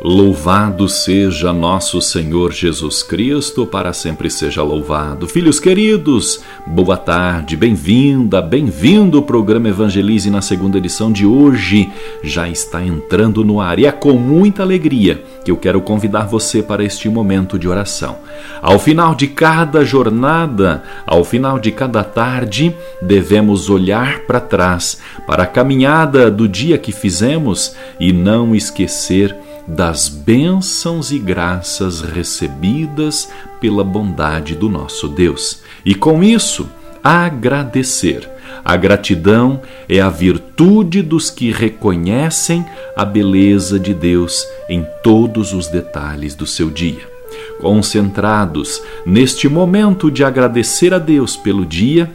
Louvado seja nosso Senhor Jesus Cristo, para sempre seja louvado. Filhos queridos, boa tarde, bem-vinda, bem-vindo. O programa Evangelize na segunda edição de hoje já está entrando no ar e é com muita alegria que eu quero convidar você para este momento de oração. Ao final de cada jornada, ao final de cada tarde, devemos olhar para trás, para a caminhada do dia que fizemos e não esquecer das bênçãos e graças recebidas pela bondade do nosso Deus. E com isso, agradecer. A gratidão é a virtude dos que reconhecem a beleza de Deus em todos os detalhes do seu dia. Concentrados neste momento de agradecer a Deus pelo dia,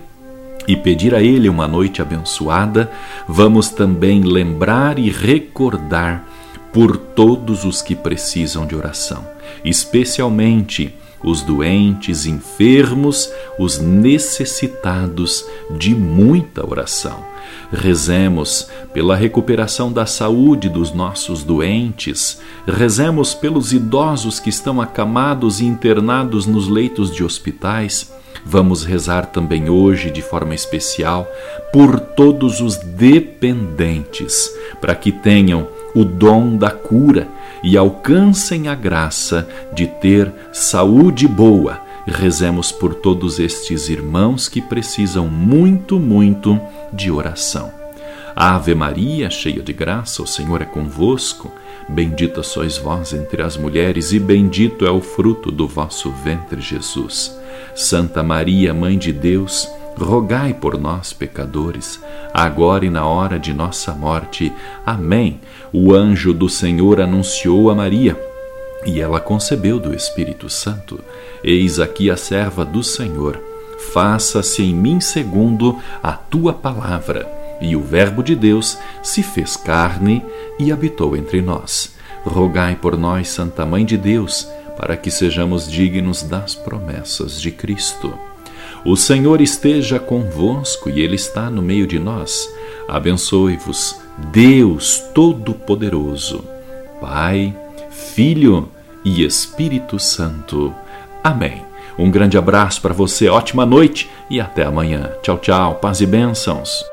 e pedir a Ele uma noite abençoada, vamos também lembrar e recordar por todos os que precisam de oração, especialmente os doentes, enfermos, os necessitados de muita oração. Rezemos pela recuperação da saúde dos nossos doentes, rezemos pelos idosos que estão acamados e internados nos leitos de hospitais. Vamos rezar também hoje, de forma especial, por todos os dependentes, para que tenham o dom da cura e alcancem a graça de ter saúde boa. Rezemos por todos estes irmãos que precisam muito, muito de oração. Ave Maria, cheia de graça, o Senhor é convosco. Bendita sois vós entre as mulheres, e bendito é o fruto do vosso ventre, Jesus. Santa Maria, Mãe de Deus, rogai por nós, pecadores, agora e na hora de nossa morte. Amém. O anjo do Senhor anunciou a Maria, e ela concebeu do Espírito Santo. Eis aqui a serva do Senhor. Faça-se em mim segundo a tua palavra. E o Verbo de Deus se fez carne e habitou entre nós. Rogai por nós, Santa Mãe de Deus, para que sejamos dignos das promessas de Cristo. O Senhor esteja convosco e Ele está no meio de nós. Abençoe-vos, Deus Todo-Poderoso, Pai, Filho e Espírito Santo. Amém. Um grande abraço para você, ótima noite e até amanhã. Tchau, tchau, paz e bênçãos.